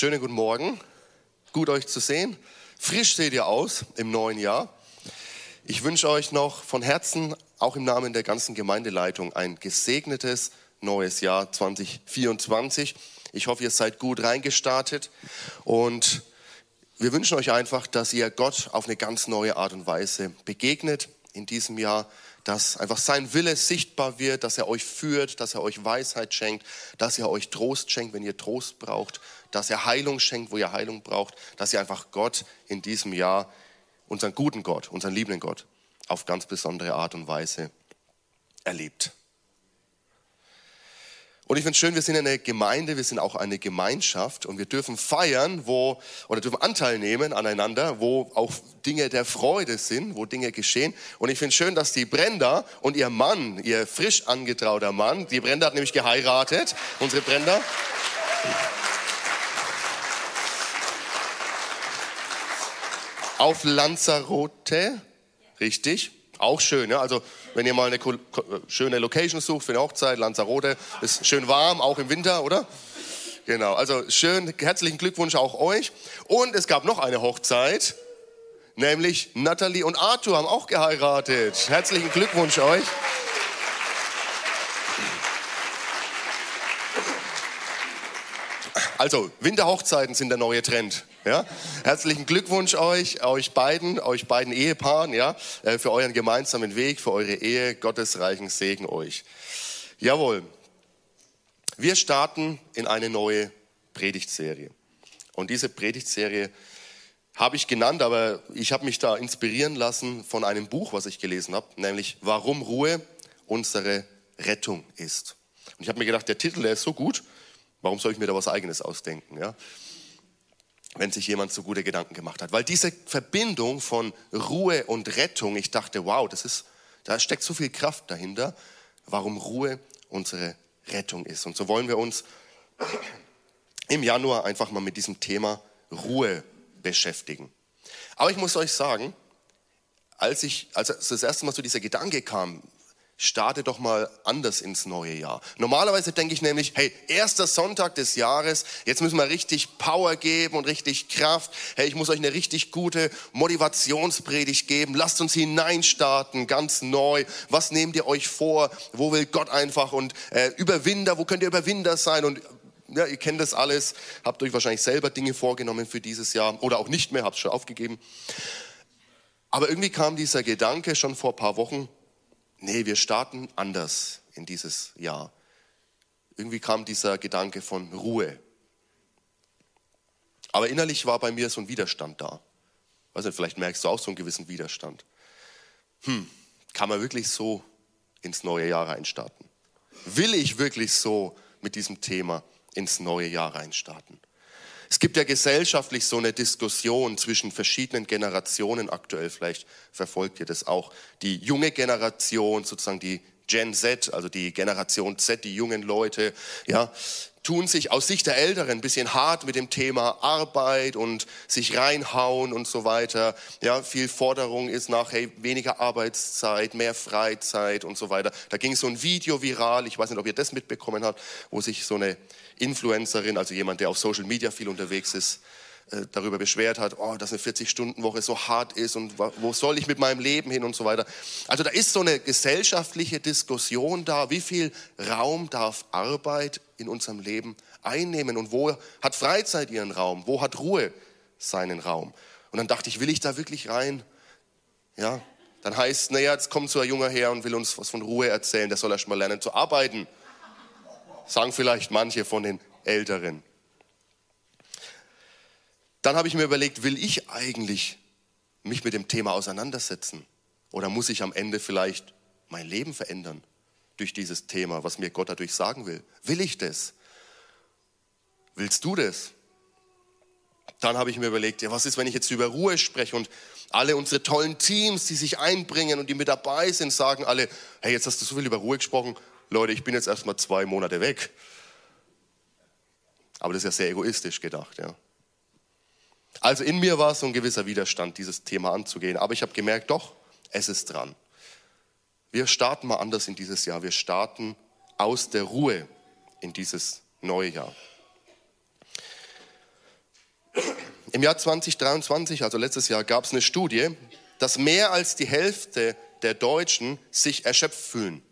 schönen guten Morgen. Gut euch zu sehen. Frisch seht ihr aus im neuen Jahr. Ich wünsche euch noch von Herzen, auch im Namen der ganzen Gemeindeleitung, ein gesegnetes neues Jahr 2024. Ich hoffe, ihr seid gut reingestartet und wir wünschen euch einfach, dass ihr Gott auf eine ganz neue Art und Weise begegnet in diesem Jahr, dass einfach sein Wille sichtbar wird, dass er euch führt, dass er euch Weisheit schenkt, dass er euch Trost schenkt, wenn ihr Trost braucht, dass er Heilung schenkt, wo ihr Heilung braucht, dass ihr einfach Gott in diesem Jahr, unseren guten Gott, unseren liebenden Gott, auf ganz besondere Art und Weise erlebt. Und ich finde es schön, wir sind eine Gemeinde, wir sind auch eine Gemeinschaft und wir dürfen feiern, wo, oder dürfen Anteil nehmen aneinander, wo auch Dinge der Freude sind, wo Dinge geschehen. Und ich finde es schön, dass die Brenda und ihr Mann, ihr frisch angetrauter Mann, die Brenda hat nämlich geheiratet, unsere Brenda. Auf Lanzarote, richtig, auch schön. Ja? Also wenn ihr mal eine schöne Location sucht für eine Hochzeit, Lanzarote, ist schön warm, auch im Winter, oder? Genau, also schön, herzlichen Glückwunsch auch euch. Und es gab noch eine Hochzeit, nämlich Natalie und Arthur haben auch geheiratet. Herzlichen Glückwunsch euch. Also, Winterhochzeiten sind der neue Trend. Ja? Herzlichen Glückwunsch euch, euch beiden, euch beiden Ehepaaren, ja, äh, für euren gemeinsamen Weg, für eure Ehe. Gottes reichen Segen euch. Jawohl. Wir starten in eine neue Predigtserie. Und diese Predigtserie habe ich genannt, aber ich habe mich da inspirieren lassen von einem Buch, was ich gelesen habe, nämlich Warum Ruhe unsere Rettung ist. Und ich habe mir gedacht, der Titel, der ist so gut, Warum soll ich mir da was Eigenes ausdenken? Ja? Wenn sich jemand so gute Gedanken gemacht hat. Weil diese Verbindung von Ruhe und Rettung, ich dachte, wow, das ist, da steckt so viel Kraft dahinter, warum Ruhe unsere Rettung ist. Und so wollen wir uns im Januar einfach mal mit diesem Thema Ruhe beschäftigen. Aber ich muss euch sagen, als ich, als das erste Mal so dieser Gedanke kam, starte doch mal anders ins neue Jahr. Normalerweise denke ich nämlich, hey, erster Sonntag des Jahres, jetzt müssen wir richtig Power geben und richtig Kraft. Hey, ich muss euch eine richtig gute Motivationspredigt geben. Lasst uns hineinstarten, ganz neu. Was nehmt ihr euch vor? Wo will Gott einfach und äh, Überwinder, wo könnt ihr Überwinder sein? Und ja, ihr kennt das alles, habt euch wahrscheinlich selber Dinge vorgenommen für dieses Jahr oder auch nicht mehr, habt es schon aufgegeben. Aber irgendwie kam dieser Gedanke schon vor ein paar Wochen, nee, wir starten anders in dieses Jahr. Irgendwie kam dieser Gedanke von Ruhe. Aber innerlich war bei mir so ein Widerstand da. Weiß nicht, vielleicht merkst du auch so einen gewissen Widerstand. Hm, kann man wirklich so ins neue Jahr reinstarten? Will ich wirklich so mit diesem Thema ins neue Jahr reinstarten? Es gibt ja gesellschaftlich so eine Diskussion zwischen verschiedenen Generationen aktuell, vielleicht verfolgt ihr das auch. Die junge Generation, sozusagen die Gen Z, also die Generation Z, die jungen Leute, ja, tun sich aus Sicht der Älteren ein bisschen hart mit dem Thema Arbeit und sich reinhauen und so weiter. Ja, viel Forderung ist nach hey, weniger Arbeitszeit, mehr Freizeit und so weiter. Da ging so ein Video viral, ich weiß nicht, ob ihr das mitbekommen habt, wo sich so eine Influencerin, also jemand, der auf Social Media viel unterwegs ist, äh, darüber beschwert hat, oh, dass eine 40-Stunden-Woche so hart ist und wo soll ich mit meinem Leben hin und so weiter. Also da ist so eine gesellschaftliche Diskussion da, wie viel Raum darf Arbeit in unserem Leben einnehmen und wo hat Freizeit ihren Raum, wo hat Ruhe seinen Raum. Und dann dachte ich, will ich da wirklich rein? Ja, dann heißt, naja, jetzt kommt so ein Junger her und will uns was von Ruhe erzählen, der soll erst mal lernen zu arbeiten. Sagen vielleicht manche von den Älteren. Dann habe ich mir überlegt, will ich eigentlich mich mit dem Thema auseinandersetzen? Oder muss ich am Ende vielleicht mein Leben verändern durch dieses Thema, was mir Gott dadurch sagen will? Will ich das? Willst du das? Dann habe ich mir überlegt, ja, was ist, wenn ich jetzt über Ruhe spreche und alle unsere tollen Teams, die sich einbringen und die mit dabei sind, sagen alle, hey, jetzt hast du so viel über Ruhe gesprochen, Leute, ich bin jetzt erstmal zwei Monate weg. Aber das ist ja sehr egoistisch gedacht, ja. Also in mir war so ein gewisser Widerstand, dieses Thema anzugehen. Aber ich habe gemerkt, doch, es ist dran. Wir starten mal anders in dieses Jahr. Wir starten aus der Ruhe in dieses neue Jahr. Im Jahr 2023, also letztes Jahr, gab es eine Studie, dass mehr als die Hälfte der Deutschen sich erschöpft fühlen.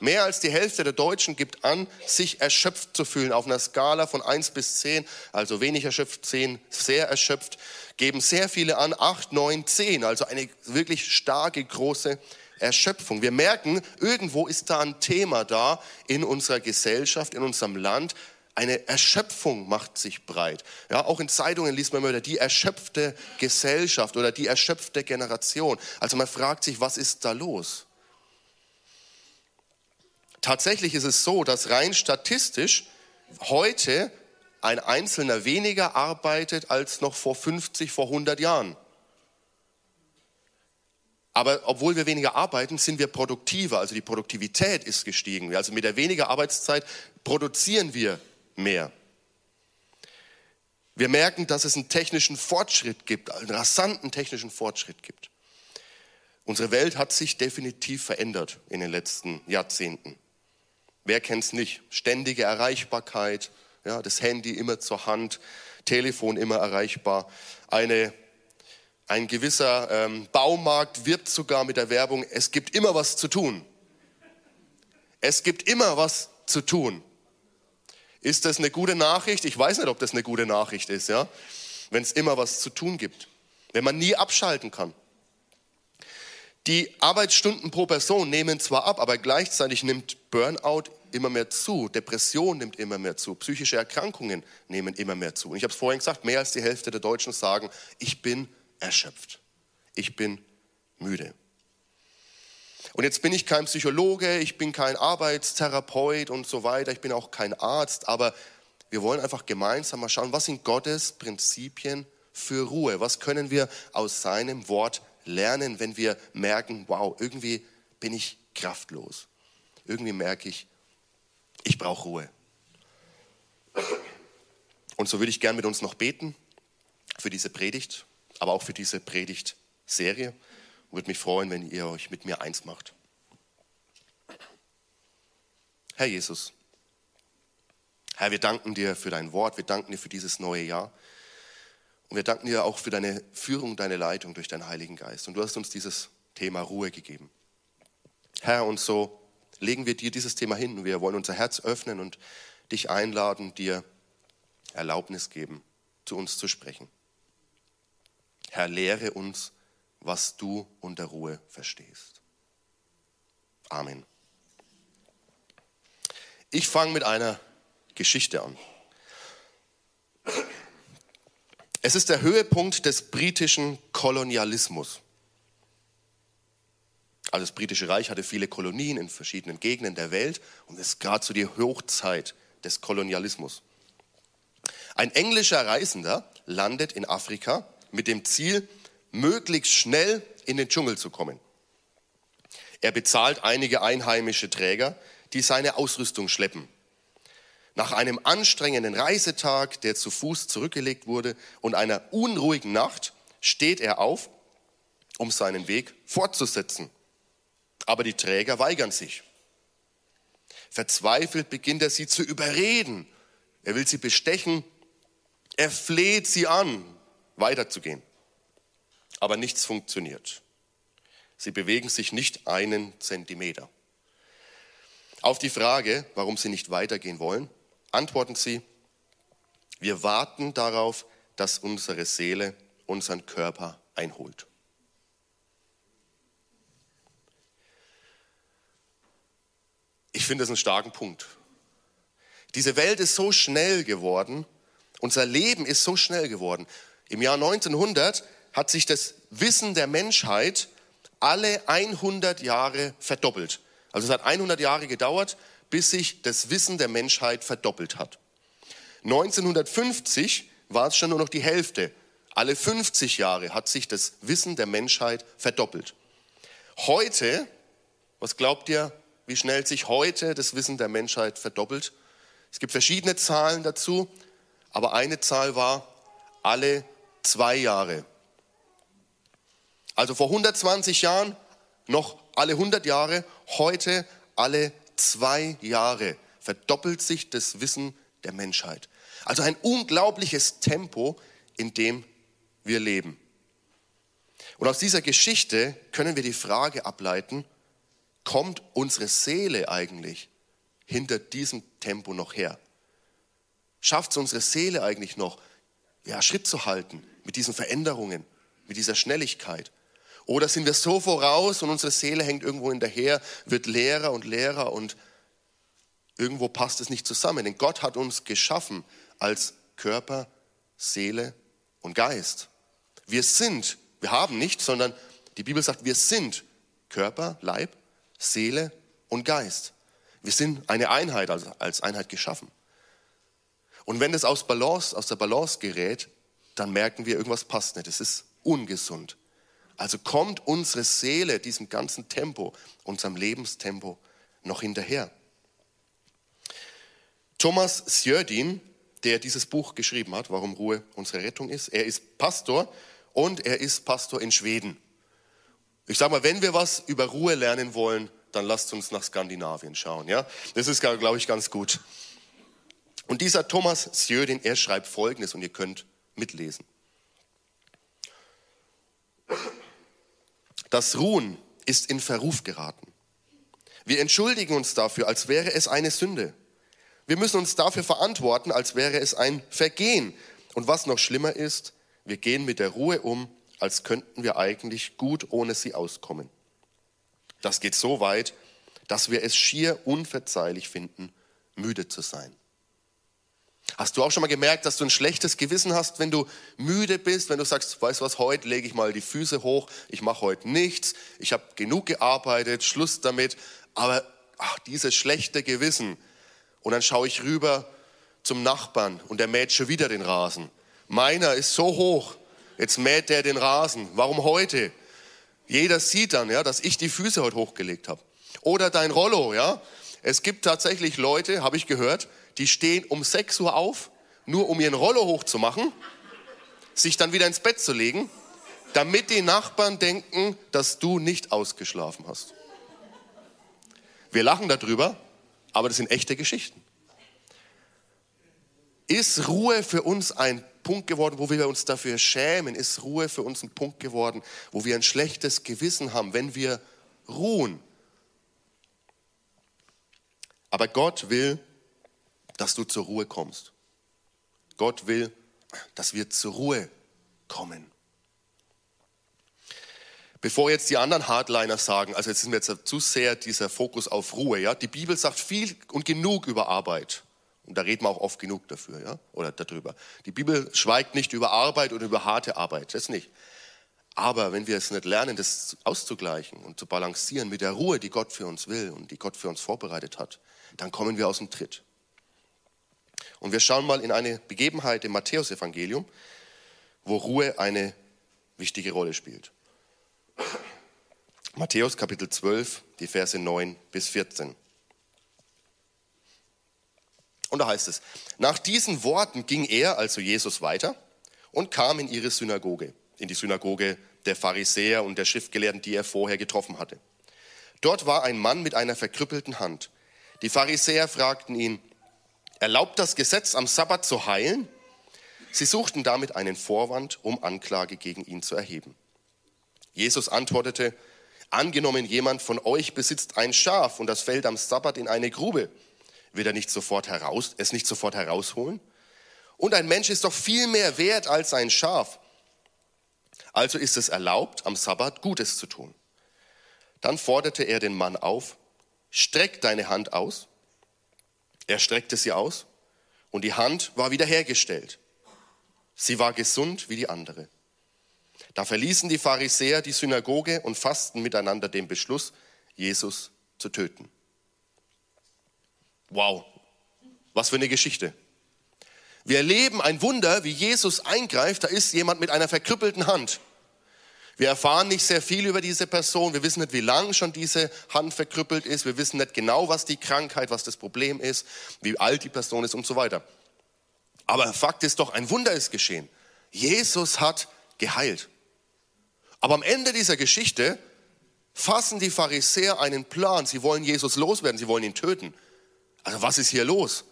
Mehr als die Hälfte der Deutschen gibt an, sich erschöpft zu fühlen. Auf einer Skala von 1 bis 10, also wenig erschöpft, 10, sehr erschöpft, geben sehr viele an, 8, 9, 10. Also eine wirklich starke, große Erschöpfung. Wir merken, irgendwo ist da ein Thema da in unserer Gesellschaft, in unserem Land. Eine Erschöpfung macht sich breit. Ja, auch in Zeitungen liest man immer wieder die erschöpfte Gesellschaft oder die erschöpfte Generation. Also man fragt sich, was ist da los? Tatsächlich ist es so, dass rein statistisch heute ein Einzelner weniger arbeitet als noch vor 50, vor 100 Jahren. Aber obwohl wir weniger arbeiten, sind wir produktiver. Also die Produktivität ist gestiegen. Also mit der weniger Arbeitszeit produzieren wir mehr. Wir merken, dass es einen technischen Fortschritt gibt, einen rasanten technischen Fortschritt gibt. Unsere Welt hat sich definitiv verändert in den letzten Jahrzehnten. Wer kennt es nicht? Ständige Erreichbarkeit, ja, das Handy immer zur Hand, Telefon immer erreichbar. Eine, ein gewisser ähm, Baumarkt wirbt sogar mit der Werbung, es gibt immer was zu tun. Es gibt immer was zu tun. Ist das eine gute Nachricht? Ich weiß nicht, ob das eine gute Nachricht ist, ja? wenn es immer was zu tun gibt, wenn man nie abschalten kann. Die Arbeitsstunden pro Person nehmen zwar ab, aber gleichzeitig nimmt Burnout immer mehr zu, Depression nimmt immer mehr zu, psychische Erkrankungen nehmen immer mehr zu. Und ich habe es vorhin gesagt, mehr als die Hälfte der Deutschen sagen, ich bin erschöpft, ich bin müde. Und jetzt bin ich kein Psychologe, ich bin kein Arbeitstherapeut und so weiter, ich bin auch kein Arzt, aber wir wollen einfach gemeinsam mal schauen, was sind Gottes Prinzipien für Ruhe? Was können wir aus seinem Wort lernen, wenn wir merken, wow, irgendwie bin ich kraftlos. Irgendwie merke ich, ich brauche Ruhe. Und so würde ich gern mit uns noch beten für diese Predigt, aber auch für diese Predigtserie. Würde mich freuen, wenn ihr euch mit mir eins macht. Herr Jesus, Herr, wir danken dir für dein Wort, wir danken dir für dieses neue Jahr. Und wir danken dir auch für deine Führung, deine Leitung durch deinen Heiligen Geist. Und du hast uns dieses Thema Ruhe gegeben. Herr, und so legen wir dir dieses Thema hin. Wir wollen unser Herz öffnen und dich einladen, dir Erlaubnis geben, zu uns zu sprechen. Herr, lehre uns, was du unter Ruhe verstehst. Amen. Ich fange mit einer Geschichte an. Es ist der Höhepunkt des britischen Kolonialismus. Also das britische Reich hatte viele Kolonien in verschiedenen Gegenden der Welt und es ist gerade so die Hochzeit des Kolonialismus. Ein englischer Reisender landet in Afrika mit dem Ziel, möglichst schnell in den Dschungel zu kommen. Er bezahlt einige einheimische Träger, die seine Ausrüstung schleppen. Nach einem anstrengenden Reisetag, der zu Fuß zurückgelegt wurde, und einer unruhigen Nacht steht er auf, um seinen Weg fortzusetzen aber die Träger weigern sich. Verzweifelt beginnt er sie zu überreden. Er will sie bestechen. Er fleht sie an, weiterzugehen. Aber nichts funktioniert. Sie bewegen sich nicht einen Zentimeter. Auf die Frage, warum sie nicht weitergehen wollen, antworten sie, wir warten darauf, dass unsere Seele unseren Körper einholt. Ich finde das einen starken Punkt. Diese Welt ist so schnell geworden, unser Leben ist so schnell geworden. Im Jahr 1900 hat sich das Wissen der Menschheit alle 100 Jahre verdoppelt. Also es hat 100 Jahre gedauert, bis sich das Wissen der Menschheit verdoppelt hat. 1950 war es schon nur noch die Hälfte. Alle 50 Jahre hat sich das Wissen der Menschheit verdoppelt. Heute, was glaubt ihr, wie schnell sich heute das Wissen der Menschheit verdoppelt. Es gibt verschiedene Zahlen dazu, aber eine Zahl war alle zwei Jahre. Also vor 120 Jahren noch alle 100 Jahre, heute alle zwei Jahre verdoppelt sich das Wissen der Menschheit. Also ein unglaubliches Tempo, in dem wir leben. Und aus dieser Geschichte können wir die Frage ableiten, kommt unsere Seele eigentlich hinter diesem Tempo noch her? Schafft es unsere Seele eigentlich noch, ja, Schritt zu halten mit diesen Veränderungen, mit dieser Schnelligkeit? Oder sind wir so voraus und unsere Seele hängt irgendwo hinterher, wird leerer und leerer und irgendwo passt es nicht zusammen? Denn Gott hat uns geschaffen als Körper, Seele und Geist. Wir sind, wir haben nicht, sondern die Bibel sagt, wir sind Körper, Leib, Seele und Geist. Wir sind eine Einheit, also als Einheit geschaffen. Und wenn das aus Balance, aus der Balance gerät, dann merken wir, irgendwas passt nicht. Es ist ungesund. Also kommt unsere Seele diesem ganzen Tempo, unserem Lebenstempo noch hinterher. Thomas Sjördin, der dieses Buch geschrieben hat, Warum Ruhe unsere Rettung ist, er ist Pastor und er ist Pastor in Schweden. Ich sage mal, wenn wir was über Ruhe lernen wollen, dann lasst uns nach Skandinavien schauen. Ja? Das ist, glaube ich, ganz gut. Und dieser Thomas Sjödin, er schreibt Folgendes und ihr könnt mitlesen. Das Ruhen ist in Verruf geraten. Wir entschuldigen uns dafür, als wäre es eine Sünde. Wir müssen uns dafür verantworten, als wäre es ein Vergehen. Und was noch schlimmer ist, wir gehen mit der Ruhe um, als könnten wir eigentlich gut ohne sie auskommen. Das geht so weit, dass wir es schier unverzeihlich finden, müde zu sein. Hast du auch schon mal gemerkt, dass du ein schlechtes Gewissen hast, wenn du müde bist, wenn du sagst, weißt du was, heute lege ich mal die Füße hoch, ich mache heute nichts, ich habe genug gearbeitet, Schluss damit, aber ach, dieses schlechte Gewissen. Und dann schaue ich rüber zum Nachbarn und der mäht schon wieder den Rasen. Meiner ist so hoch, jetzt mäht der den Rasen. Warum heute? Jeder sieht dann, ja, dass ich die Füße heute hochgelegt habe. Oder dein Rollo, ja. Es gibt tatsächlich Leute, habe ich gehört, die stehen um 6 Uhr auf, nur um ihren Rollo hochzumachen, sich dann wieder ins Bett zu legen, damit die Nachbarn denken, dass du nicht ausgeschlafen hast. Wir lachen darüber, aber das sind echte Geschichten. Ist Ruhe für uns ein Punkt geworden, wo wir uns dafür schämen? Ist Ruhe für uns ein Punkt geworden, wo wir ein schlechtes Gewissen haben, wenn wir ruhen? Aber Gott will, dass du zur Ruhe kommst. Gott will, dass wir zur Ruhe kommen. Bevor jetzt die anderen Hardliner sagen, also jetzt ist mir jetzt zu sehr dieser Fokus auf Ruhe, ja. Die Bibel sagt viel und genug über Arbeit. Und da reden wir auch oft genug dafür, ja, oder darüber. Die Bibel schweigt nicht über Arbeit oder über harte Arbeit, das nicht. Aber wenn wir es nicht lernen, das auszugleichen und zu balancieren mit der Ruhe, die Gott für uns will und die Gott für uns vorbereitet hat, dann kommen wir aus dem Tritt. Und wir schauen mal in eine Begebenheit im Matthäusevangelium, wo Ruhe eine wichtige Rolle spielt. Matthäus Kapitel 12, die Verse 9 bis 14. Und da heißt es, nach diesen Worten ging er, also Jesus, weiter und kam in ihre Synagoge, in die Synagoge der Pharisäer und der Schriftgelehrten, die er vorher getroffen hatte. Dort war ein Mann mit einer verkrüppelten Hand. Die Pharisäer fragten ihn, Erlaubt das Gesetz am Sabbat zu heilen? Sie suchten damit einen Vorwand, um Anklage gegen ihn zu erheben. Jesus antwortete, angenommen jemand von euch besitzt ein Schaf und das fällt am Sabbat in eine Grube, wird er nicht sofort heraus, es nicht sofort herausholen? Und ein Mensch ist doch viel mehr wert als ein Schaf. Also ist es erlaubt, am Sabbat Gutes zu tun. Dann forderte er den Mann auf, streck deine Hand aus. Er streckte sie aus und die Hand war wiederhergestellt. Sie war gesund wie die andere. Da verließen die Pharisäer die Synagoge und fassten miteinander den Beschluss, Jesus zu töten. Wow, was für eine Geschichte. Wir erleben ein Wunder, wie Jesus eingreift. Da ist jemand mit einer verkrüppelten Hand. Wir erfahren nicht sehr viel über diese Person. Wir wissen nicht, wie lang schon diese Hand verkrüppelt ist. Wir wissen nicht genau, was die Krankheit, was das Problem ist, wie alt die Person ist und so weiter. Aber Fakt ist doch, ein Wunder ist geschehen. Jesus hat geheilt. Aber am Ende dieser Geschichte fassen die Pharisäer einen Plan. Sie wollen Jesus loswerden, sie wollen ihn töten. Also was ist hier los?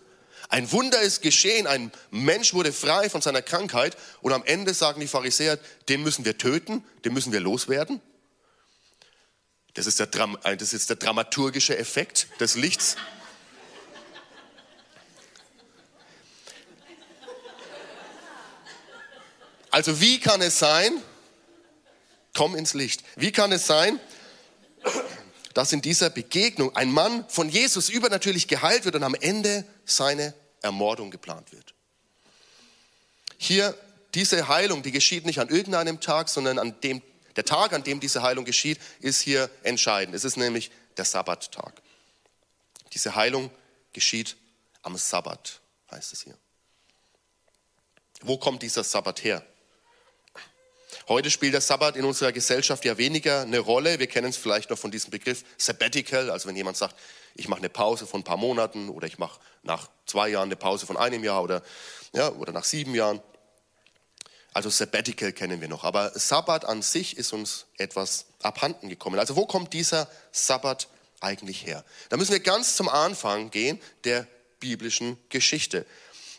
Ein Wunder ist geschehen, ein Mensch wurde frei von seiner Krankheit und am Ende sagen die Pharisäer, den müssen wir töten, den müssen wir loswerden. Das ist der, Dram äh, das ist der dramaturgische Effekt des Lichts. Also wie kann es sein, komm ins Licht, wie kann es sein, dass in dieser Begegnung ein Mann von Jesus übernatürlich geheilt wird und am Ende seine Ermordung geplant wird? Hier, diese Heilung, die geschieht nicht an irgendeinem Tag, sondern an dem, der Tag, an dem diese Heilung geschieht, ist hier entscheidend. Es ist nämlich der Sabbattag. Diese Heilung geschieht am Sabbat, heißt es hier. Wo kommt dieser Sabbat her? Heute spielt der Sabbat in unserer Gesellschaft ja weniger eine Rolle. Wir kennen es vielleicht noch von diesem Begriff Sabbatical, also wenn jemand sagt, ich mache eine Pause von ein paar Monaten oder ich mache nach zwei Jahren eine Pause von einem Jahr oder, ja, oder nach sieben Jahren. Also Sabbatical kennen wir noch. Aber Sabbat an sich ist uns etwas abhanden gekommen. Also wo kommt dieser Sabbat eigentlich her? Da müssen wir ganz zum Anfang gehen der biblischen Geschichte.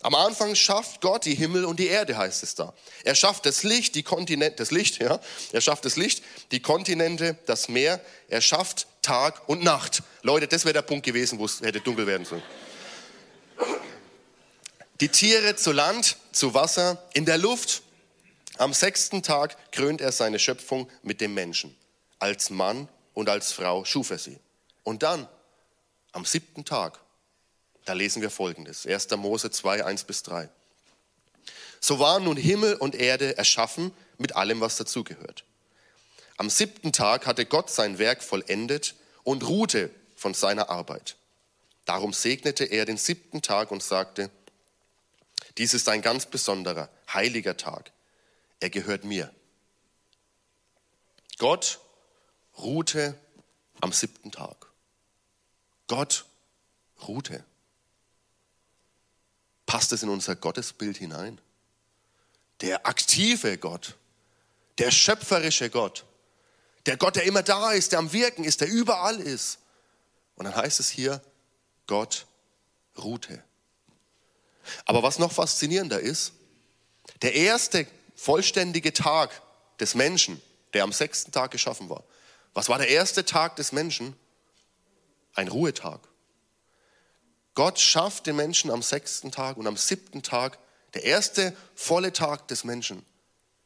Am Anfang schafft Gott die Himmel und die Erde, heißt es da. Er schafft das Licht, die Kontinente, das Licht, ja. Er schafft das Licht, die Kontinente, das Meer. Er schafft Tag und Nacht. Leute, das wäre der Punkt gewesen, wo es hätte dunkel werden sollen. Die Tiere zu Land, zu Wasser, in der Luft. Am sechsten Tag krönt er seine Schöpfung mit dem Menschen. Als Mann und als Frau schuf er sie. Und dann, am siebten Tag, da lesen wir folgendes: 1. Mose 2, 1 bis 3. So waren nun Himmel und Erde erschaffen mit allem, was dazugehört. Am siebten Tag hatte Gott sein Werk vollendet und ruhte von seiner Arbeit. Darum segnete er den siebten Tag und sagte, dies ist ein ganz besonderer, heiliger Tag. Er gehört mir. Gott ruhte am siebten Tag. Gott ruhte. Passt es in unser Gottesbild hinein? Der aktive Gott, der schöpferische Gott, der Gott, der immer da ist, der am Wirken ist, der überall ist. Und dann heißt es hier, Gott ruhte. Aber was noch faszinierender ist, der erste vollständige Tag des Menschen, der am sechsten Tag geschaffen war. Was war der erste Tag des Menschen? Ein Ruhetag. Gott schafft den Menschen am sechsten Tag und am siebten Tag, der erste volle Tag des Menschen,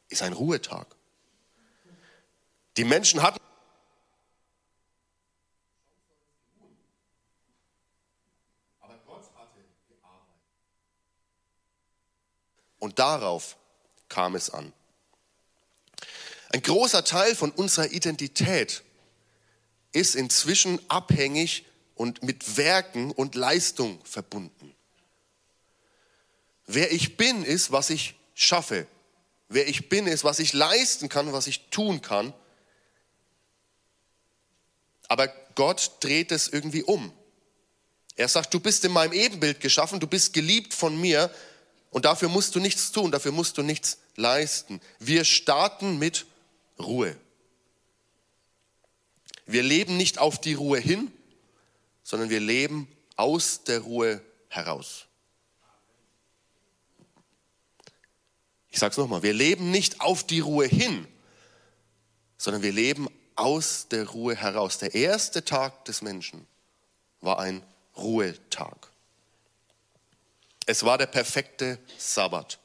ist ein Ruhetag. Die Menschen hatten. Und darauf kam es an. Ein großer Teil von unserer Identität ist inzwischen abhängig und mit Werken und Leistung verbunden. Wer ich bin, ist, was ich schaffe. Wer ich bin, ist, was ich leisten kann, was ich tun kann. Aber Gott dreht es irgendwie um. Er sagt, du bist in meinem Ebenbild geschaffen, du bist geliebt von mir und dafür musst du nichts tun, dafür musst du nichts leisten. Wir starten mit Ruhe. Wir leben nicht auf die Ruhe hin, sondern wir leben aus der Ruhe heraus. Ich sage es nochmal, wir leben nicht auf die Ruhe hin, sondern wir leben aus der Ruhe heraus. Der erste Tag des Menschen war ein Ruhetag. Es war der perfekte Sabbat.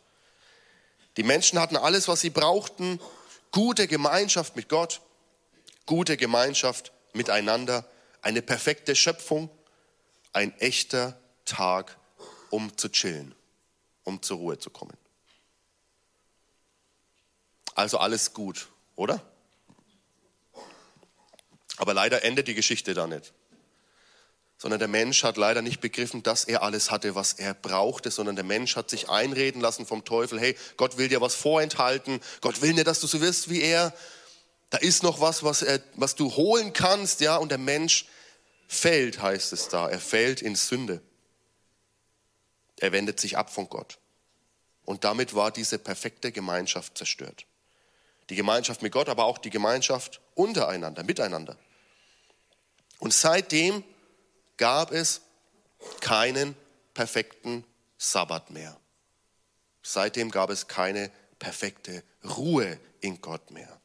Die Menschen hatten alles, was sie brauchten, gute Gemeinschaft mit Gott, gute Gemeinschaft miteinander eine perfekte Schöpfung, ein echter Tag, um zu chillen, um zur Ruhe zu kommen. Also alles gut, oder? Aber leider endet die Geschichte da nicht. Sondern der Mensch hat leider nicht begriffen, dass er alles hatte, was er brauchte, sondern der Mensch hat sich einreden lassen vom Teufel, hey, Gott will dir was vorenthalten, Gott will nicht, dass du so wirst wie er, da ist noch was, was, er, was du holen kannst, ja, und der Mensch fällt, heißt es da. Er fällt in Sünde. Er wendet sich ab von Gott. Und damit war diese perfekte Gemeinschaft zerstört. Die Gemeinschaft mit Gott, aber auch die Gemeinschaft untereinander, miteinander. Und seitdem gab es keinen perfekten Sabbat mehr. Seitdem gab es keine perfekte Ruhe in Gott mehr.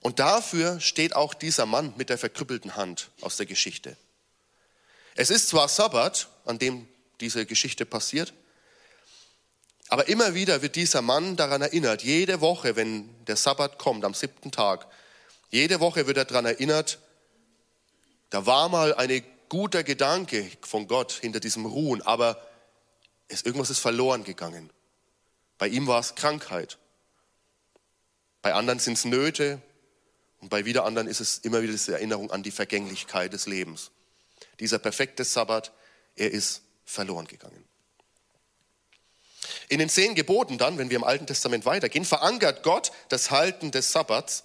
Und dafür steht auch dieser Mann mit der verkrüppelten Hand aus der Geschichte. Es ist zwar Sabbat, an dem diese Geschichte passiert, aber immer wieder wird dieser Mann daran erinnert, jede Woche, wenn der Sabbat kommt, am siebten Tag, jede Woche wird er daran erinnert, da war mal ein guter Gedanke von Gott hinter diesem Ruhen, aber es, irgendwas ist verloren gegangen. Bei ihm war es Krankheit. Bei anderen sind es Nöte und bei wieder anderen ist es immer wieder diese Erinnerung an die Vergänglichkeit des Lebens. Dieser perfekte Sabbat, er ist verloren gegangen. In den zehn Geboten dann, wenn wir im Alten Testament weitergehen, verankert Gott das Halten des Sabbats.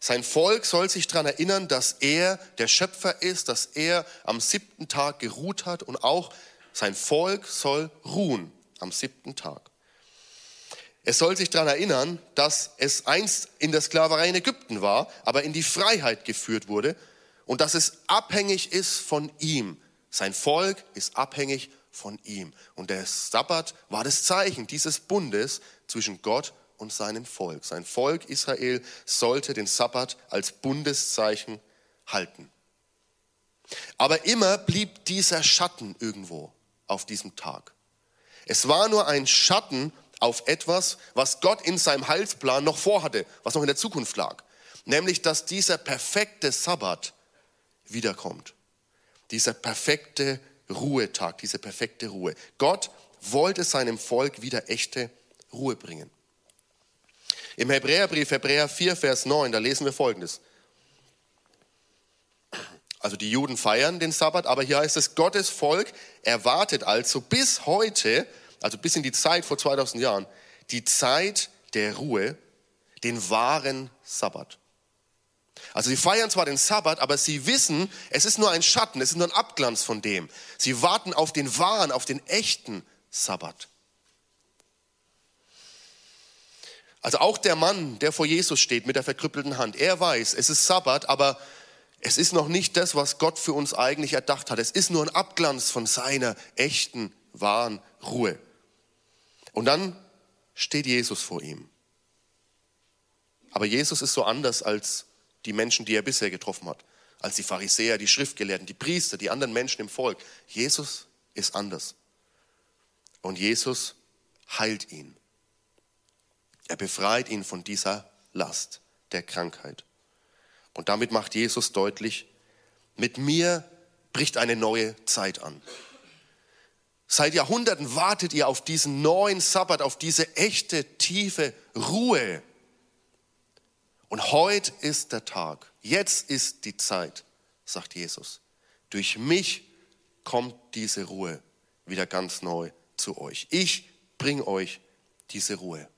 Sein Volk soll sich daran erinnern, dass er der Schöpfer ist, dass er am siebten Tag geruht hat und auch sein Volk soll ruhen am siebten Tag. Es soll sich daran erinnern, dass es einst in der Sklaverei in Ägypten war, aber in die Freiheit geführt wurde und dass es abhängig ist von ihm. Sein Volk ist abhängig von ihm. Und der Sabbat war das Zeichen dieses Bundes zwischen Gott und seinem Volk. Sein Volk Israel sollte den Sabbat als Bundeszeichen halten. Aber immer blieb dieser Schatten irgendwo auf diesem Tag. Es war nur ein Schatten auf etwas, was Gott in seinem Heilsplan noch vorhatte, was noch in der Zukunft lag. Nämlich, dass dieser perfekte Sabbat wiederkommt. Dieser perfekte Ruhetag, diese perfekte Ruhe. Gott wollte seinem Volk wieder echte Ruhe bringen. Im Hebräerbrief, Hebräer 4, Vers 9, da lesen wir Folgendes. Also die Juden feiern den Sabbat, aber hier heißt es, Gottes Volk erwartet also bis heute also bis in die Zeit vor 2000 Jahren, die Zeit der Ruhe, den wahren Sabbat. Also sie feiern zwar den Sabbat, aber sie wissen, es ist nur ein Schatten, es ist nur ein Abglanz von dem. Sie warten auf den wahren, auf den echten Sabbat. Also auch der Mann, der vor Jesus steht mit der verkrüppelten Hand, er weiß, es ist Sabbat, aber es ist noch nicht das, was Gott für uns eigentlich erdacht hat. Es ist nur ein Abglanz von seiner echten, wahren Ruhe. Und dann steht Jesus vor ihm. Aber Jesus ist so anders als die Menschen, die er bisher getroffen hat, als die Pharisäer, die Schriftgelehrten, die Priester, die anderen Menschen im Volk. Jesus ist anders. Und Jesus heilt ihn. Er befreit ihn von dieser Last der Krankheit. Und damit macht Jesus deutlich, mit mir bricht eine neue Zeit an. Seit Jahrhunderten wartet ihr auf diesen neuen Sabbat, auf diese echte, tiefe Ruhe. Und heute ist der Tag, jetzt ist die Zeit, sagt Jesus. Durch mich kommt diese Ruhe wieder ganz neu zu euch. Ich bringe euch diese Ruhe.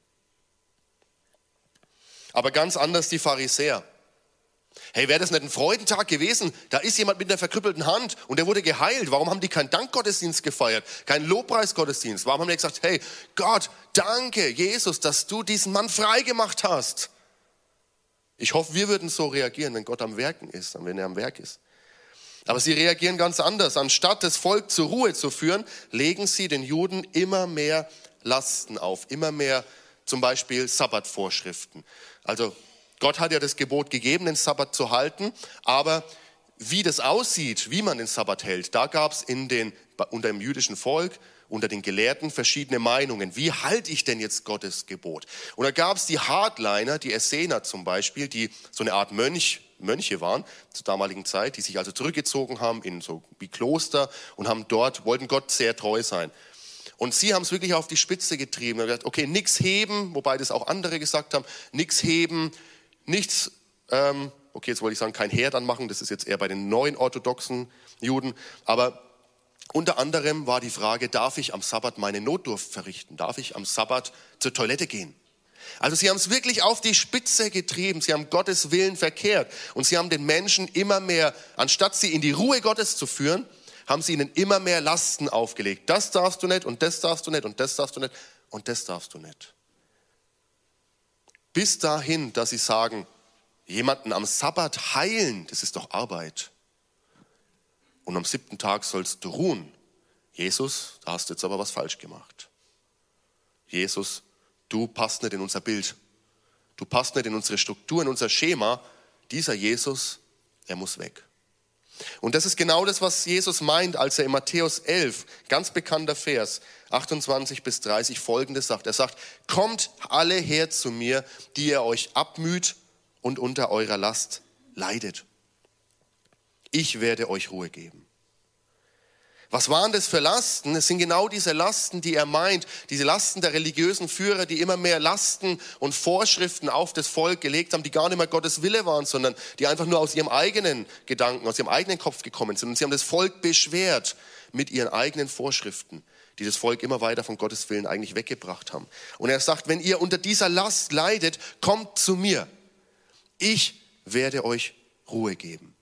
Aber ganz anders die Pharisäer. Hey, wäre das nicht ein Freudentag gewesen? Da ist jemand mit einer verkrüppelten Hand und der wurde geheilt. Warum haben die keinen Dankgottesdienst gefeiert? Keinen Lobpreisgottesdienst? Warum haben die gesagt, hey, Gott, danke, Jesus, dass du diesen Mann freigemacht hast? Ich hoffe, wir würden so reagieren, wenn Gott am Werken ist, wenn er am Werk ist. Aber sie reagieren ganz anders. Anstatt das Volk zur Ruhe zu führen, legen sie den Juden immer mehr Lasten auf, immer mehr zum Beispiel Sabbatvorschriften. Also Gott hat ja das Gebot gegeben, den Sabbat zu halten, aber wie das aussieht, wie man den Sabbat hält, da gab es unter dem jüdischen Volk, unter den Gelehrten verschiedene Meinungen. Wie halte ich denn jetzt Gottes Gebot? Und da gab es die Hardliner, die Essener zum Beispiel, die so eine Art Mönch, Mönche waren zur damaligen Zeit, die sich also zurückgezogen haben in so wie Kloster und haben dort, wollten Gott sehr treu sein. Und sie haben es wirklich auf die Spitze getrieben. Und gesagt, okay, nichts heben, wobei das auch andere gesagt haben, nichts heben, nichts, ähm, okay, jetzt wollte ich sagen, kein Heer dann machen, das ist jetzt eher bei den neuen orthodoxen Juden, aber unter anderem war die Frage, darf ich am Sabbat meine Notdurft verrichten? Darf ich am Sabbat zur Toilette gehen? Also sie haben es wirklich auf die Spitze getrieben, sie haben Gottes Willen verkehrt und sie haben den Menschen immer mehr, anstatt sie in die Ruhe Gottes zu führen, haben sie ihnen immer mehr Lasten aufgelegt. Das darfst du nicht und das darfst du nicht und das darfst du nicht und das darfst du nicht. Bis dahin, dass sie sagen, jemanden am Sabbat heilen, das ist doch Arbeit. Und am siebten Tag sollst du ruhen. Jesus, da hast du jetzt aber was falsch gemacht. Jesus, du passt nicht in unser Bild. Du passt nicht in unsere Struktur, in unser Schema. Dieser Jesus, er muss weg. Und das ist genau das, was Jesus meint, als er in Matthäus 11, ganz bekannter Vers, 28 bis 30 folgendes sagt. Er sagt, kommt alle her zu mir, die ihr euch abmüht und unter eurer Last leidet. Ich werde euch Ruhe geben. Was waren das für Lasten? Es sind genau diese Lasten, die er meint, diese Lasten der religiösen Führer, die immer mehr Lasten und Vorschriften auf das Volk gelegt haben, die gar nicht mehr Gottes Wille waren, sondern die einfach nur aus ihrem eigenen Gedanken, aus ihrem eigenen Kopf gekommen sind. Und sie haben das Volk beschwert mit ihren eigenen Vorschriften, die das Volk immer weiter von Gottes Willen eigentlich weggebracht haben. Und er sagt, wenn ihr unter dieser Last leidet, kommt zu mir. Ich werde euch Ruhe geben.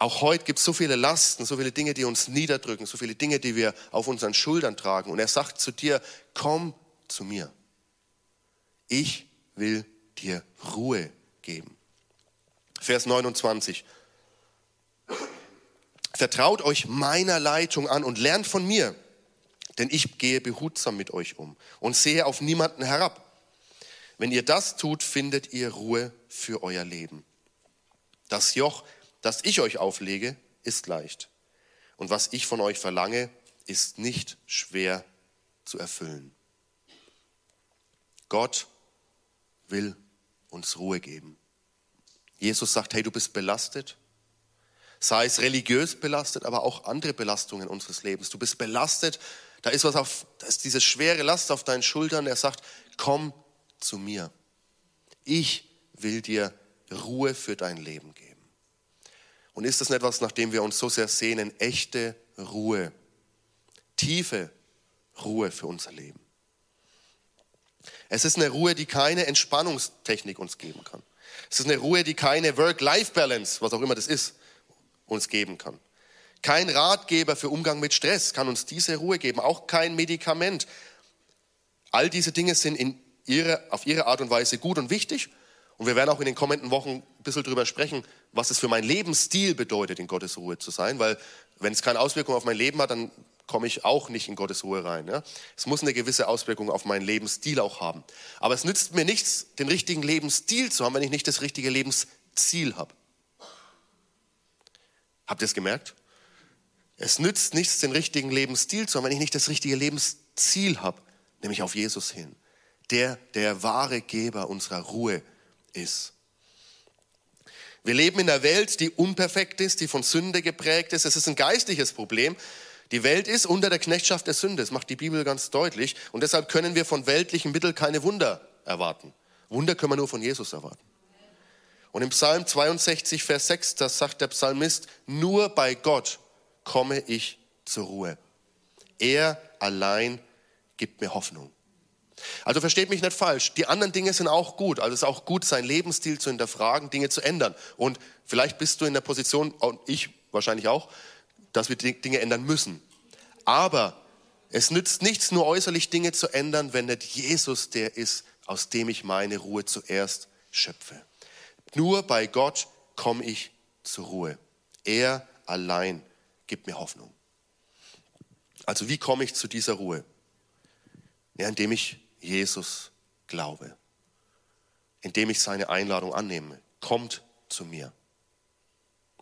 Auch heute gibt es so viele Lasten, so viele Dinge, die uns niederdrücken, so viele Dinge, die wir auf unseren Schultern tragen. Und er sagt zu dir, komm zu mir. Ich will dir Ruhe geben. Vers 29. Vertraut euch meiner Leitung an und lernt von mir, denn ich gehe behutsam mit euch um und sehe auf niemanden herab. Wenn ihr das tut, findet ihr Ruhe für euer Leben. Das Joch das ich euch auflege, ist leicht. Und was ich von euch verlange, ist nicht schwer zu erfüllen. Gott will uns Ruhe geben. Jesus sagt, hey, du bist belastet, sei es religiös belastet, aber auch andere Belastungen unseres Lebens. Du bist belastet, da ist was auf, da ist diese schwere Last auf deinen Schultern. Er sagt, komm zu mir. Ich will dir Ruhe für dein Leben geben. Und ist das nicht etwas, nach dem wir uns so sehr sehnen? Echte Ruhe, tiefe Ruhe für unser Leben. Es ist eine Ruhe, die keine Entspannungstechnik uns geben kann. Es ist eine Ruhe, die keine Work-Life-Balance, was auch immer das ist, uns geben kann. Kein Ratgeber für Umgang mit Stress kann uns diese Ruhe geben, auch kein Medikament. All diese Dinge sind in ihre, auf ihre Art und Weise gut und wichtig und wir werden auch in den kommenden Wochen ein bisschen drüber sprechen, was es für meinen Lebensstil bedeutet, in Gottes Ruhe zu sein. Weil wenn es keine Auswirkung auf mein Leben hat, dann komme ich auch nicht in Gottes Ruhe rein. Ja? Es muss eine gewisse Auswirkung auf meinen Lebensstil auch haben. Aber es nützt mir nichts, den richtigen Lebensstil zu haben, wenn ich nicht das richtige Lebensziel habe. Habt ihr es gemerkt? Es nützt nichts, den richtigen Lebensstil zu haben, wenn ich nicht das richtige Lebensziel habe, nämlich auf Jesus hin. Der, der wahre Geber unserer Ruhe ist ist. Wir leben in einer Welt, die unperfekt ist, die von Sünde geprägt ist. Es ist ein geistliches Problem. Die Welt ist unter der Knechtschaft der Sünde. Das macht die Bibel ganz deutlich. Und deshalb können wir von weltlichen Mitteln keine Wunder erwarten. Wunder können wir nur von Jesus erwarten. Und im Psalm 62, Vers 6, das sagt der Psalmist, nur bei Gott komme ich zur Ruhe. Er allein gibt mir Hoffnung. Also versteht mich nicht falsch, die anderen Dinge sind auch gut. Also es ist auch gut, seinen Lebensstil zu hinterfragen, Dinge zu ändern. Und vielleicht bist du in der Position, und ich wahrscheinlich auch, dass wir Dinge ändern müssen. Aber es nützt nichts, nur äußerlich Dinge zu ändern, wenn nicht Jesus der ist, aus dem ich meine Ruhe zuerst schöpfe. Nur bei Gott komme ich zur Ruhe. Er allein gibt mir Hoffnung. Also wie komme ich zu dieser Ruhe? Ja, indem ich Jesus glaube, indem ich seine Einladung annehme. Kommt zu mir.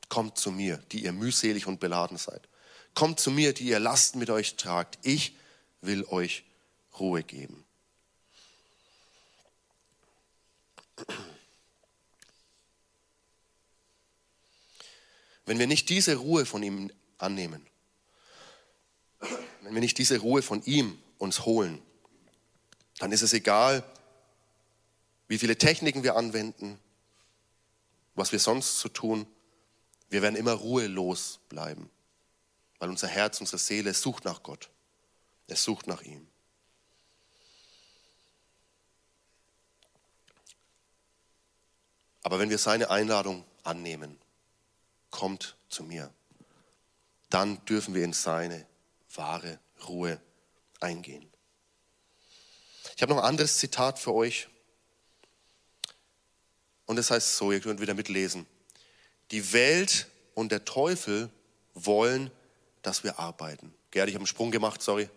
Kommt zu mir, die ihr mühselig und beladen seid. Kommt zu mir, die ihr Lasten mit euch tragt. Ich will euch Ruhe geben. Wenn wir nicht diese Ruhe von ihm annehmen, wenn wir nicht diese Ruhe von ihm uns holen, dann ist es egal, wie viele Techniken wir anwenden, was wir sonst zu tun. Wir werden immer ruhelos bleiben, weil unser Herz, unsere Seele sucht nach Gott. Es sucht nach ihm. Aber wenn wir seine Einladung annehmen, kommt zu mir, dann dürfen wir in seine wahre Ruhe eingehen. Ich habe noch ein anderes Zitat für euch. Und das heißt so, ihr könnt wieder mitlesen. Die Welt und der Teufel wollen, dass wir arbeiten. Gerd, ich habe einen Sprung gemacht, sorry.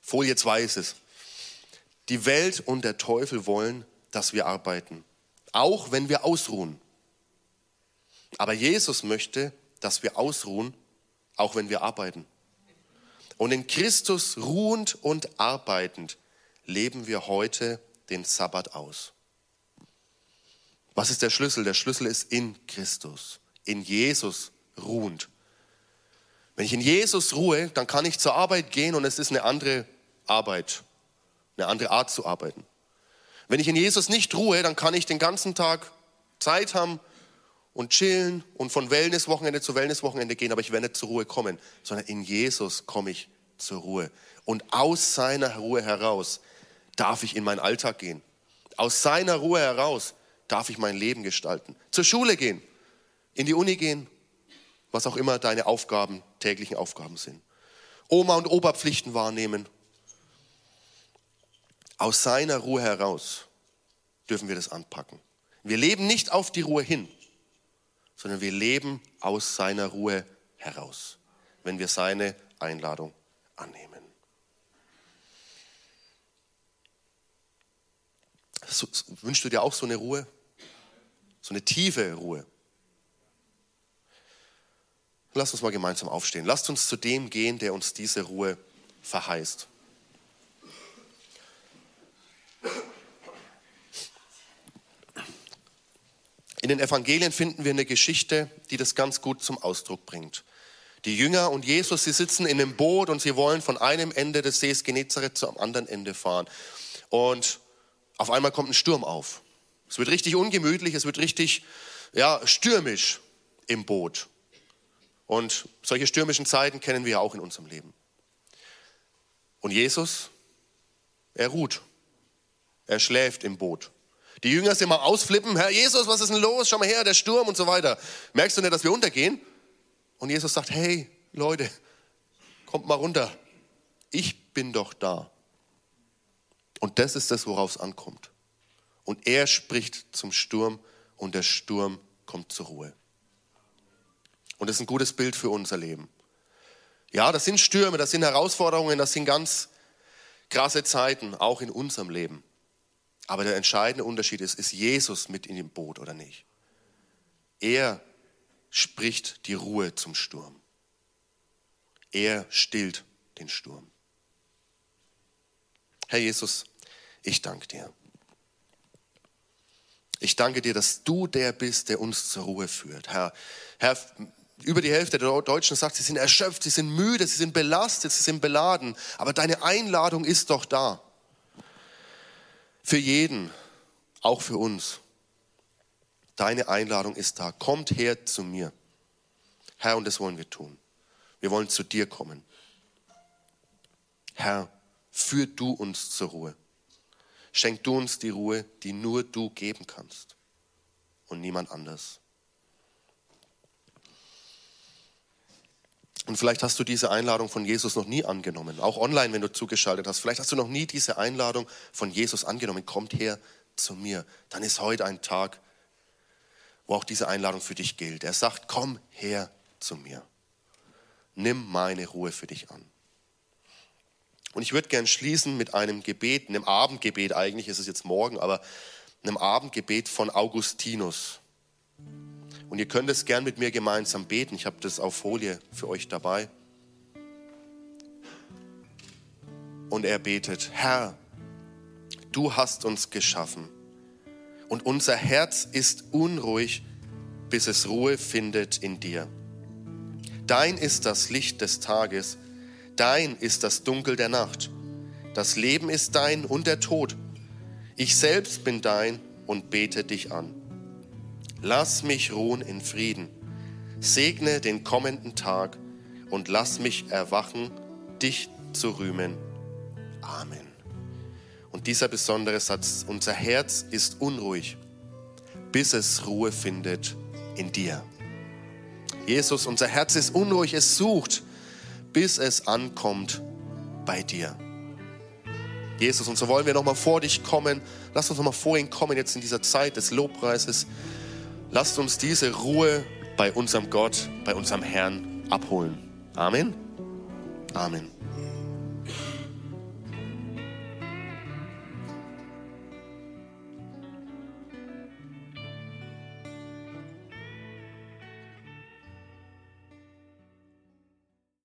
Folie 2 ist es. Die Welt und der Teufel wollen, dass wir arbeiten, auch wenn wir ausruhen. Aber Jesus möchte, dass wir ausruhen, auch wenn wir arbeiten. Und in Christus ruhend und arbeitend leben wir heute den Sabbat aus. Was ist der Schlüssel? Der Schlüssel ist in Christus, in Jesus ruhend. Wenn ich in Jesus ruhe, dann kann ich zur Arbeit gehen und es ist eine andere Arbeit, eine andere Art zu arbeiten. Wenn ich in Jesus nicht ruhe, dann kann ich den ganzen Tag Zeit haben und chillen und von Wellnesswochenende zu Wellnesswochenende gehen, aber ich werde nicht zur Ruhe kommen, sondern in Jesus komme ich zur Ruhe. Und aus seiner Ruhe heraus darf ich in meinen Alltag gehen. Aus seiner Ruhe heraus darf ich mein Leben gestalten. Zur Schule gehen, in die Uni gehen, was auch immer deine Aufgaben, täglichen Aufgaben sind. Oma und Opa Pflichten wahrnehmen. Aus seiner Ruhe heraus dürfen wir das anpacken. Wir leben nicht auf die Ruhe hin, sondern wir leben aus seiner Ruhe heraus, wenn wir seine Einladung annehmen. So, wünschst du dir auch so eine Ruhe? So eine tiefe Ruhe? Lass uns mal gemeinsam aufstehen. Lasst uns zu dem gehen, der uns diese Ruhe verheißt. In den Evangelien finden wir eine Geschichte, die das ganz gut zum Ausdruck bringt. Die Jünger und Jesus, sie sitzen in einem Boot und sie wollen von einem Ende des Sees Genezareth zum anderen Ende fahren. Und auf einmal kommt ein Sturm auf. Es wird richtig ungemütlich, es wird richtig ja, stürmisch im Boot. Und solche stürmischen Zeiten kennen wir ja auch in unserem Leben. Und Jesus, er ruht. Er schläft im Boot. Die Jünger sind mal ausflippen. Herr Jesus, was ist denn los? Schau mal her, der Sturm und so weiter. Merkst du nicht, dass wir untergehen? Und Jesus sagt, hey Leute, kommt mal runter. Ich bin doch da. Und das ist das, worauf es ankommt. Und er spricht zum Sturm und der Sturm kommt zur Ruhe. Und das ist ein gutes Bild für unser Leben. Ja, das sind Stürme, das sind Herausforderungen, das sind ganz krasse Zeiten, auch in unserem Leben. Aber der entscheidende Unterschied ist, ist Jesus mit in dem Boot oder nicht? Er spricht die Ruhe zum Sturm. Er stillt den Sturm. Herr Jesus, ich danke dir. Ich danke dir, dass du der bist, der uns zur Ruhe führt. Herr, Herr, über die Hälfte der Deutschen sagt, sie sind erschöpft, sie sind müde, sie sind belastet, sie sind beladen. Aber deine Einladung ist doch da. Für jeden, auch für uns. Deine Einladung ist da. Kommt her zu mir. Herr, und das wollen wir tun. Wir wollen zu dir kommen. Herr, führ du uns zur Ruhe. Schenk du uns die Ruhe, die nur du geben kannst und niemand anders. Und vielleicht hast du diese Einladung von Jesus noch nie angenommen, auch online, wenn du zugeschaltet hast. Vielleicht hast du noch nie diese Einladung von Jesus angenommen. Kommt her zu mir. Dann ist heute ein Tag, wo auch diese Einladung für dich gilt. Er sagt, komm her zu mir. Nimm meine Ruhe für dich an. Und ich würde gern schließen mit einem Gebet, einem Abendgebet eigentlich, ist es jetzt morgen, aber einem Abendgebet von Augustinus. Und ihr könnt es gern mit mir gemeinsam beten. Ich habe das auf Folie für euch dabei. Und er betet, Herr, du hast uns geschaffen und unser Herz ist unruhig, bis es Ruhe findet in dir. Dein ist das Licht des Tages, dein ist das Dunkel der Nacht. Das Leben ist dein und der Tod. Ich selbst bin dein und bete dich an. Lass mich ruhen in Frieden. Segne den kommenden Tag und lass mich erwachen, dich zu rühmen. Amen. Und dieser besondere Satz, unser Herz ist unruhig, bis es Ruhe findet in dir. Jesus, unser Herz ist unruhig, es sucht, bis es ankommt bei dir. Jesus, und so wollen wir nochmal vor dich kommen. Lass uns nochmal vor ihn kommen jetzt in dieser Zeit des Lobpreises. Lasst uns diese Ruhe bei unserem Gott, bei unserem Herrn abholen. Amen. Amen.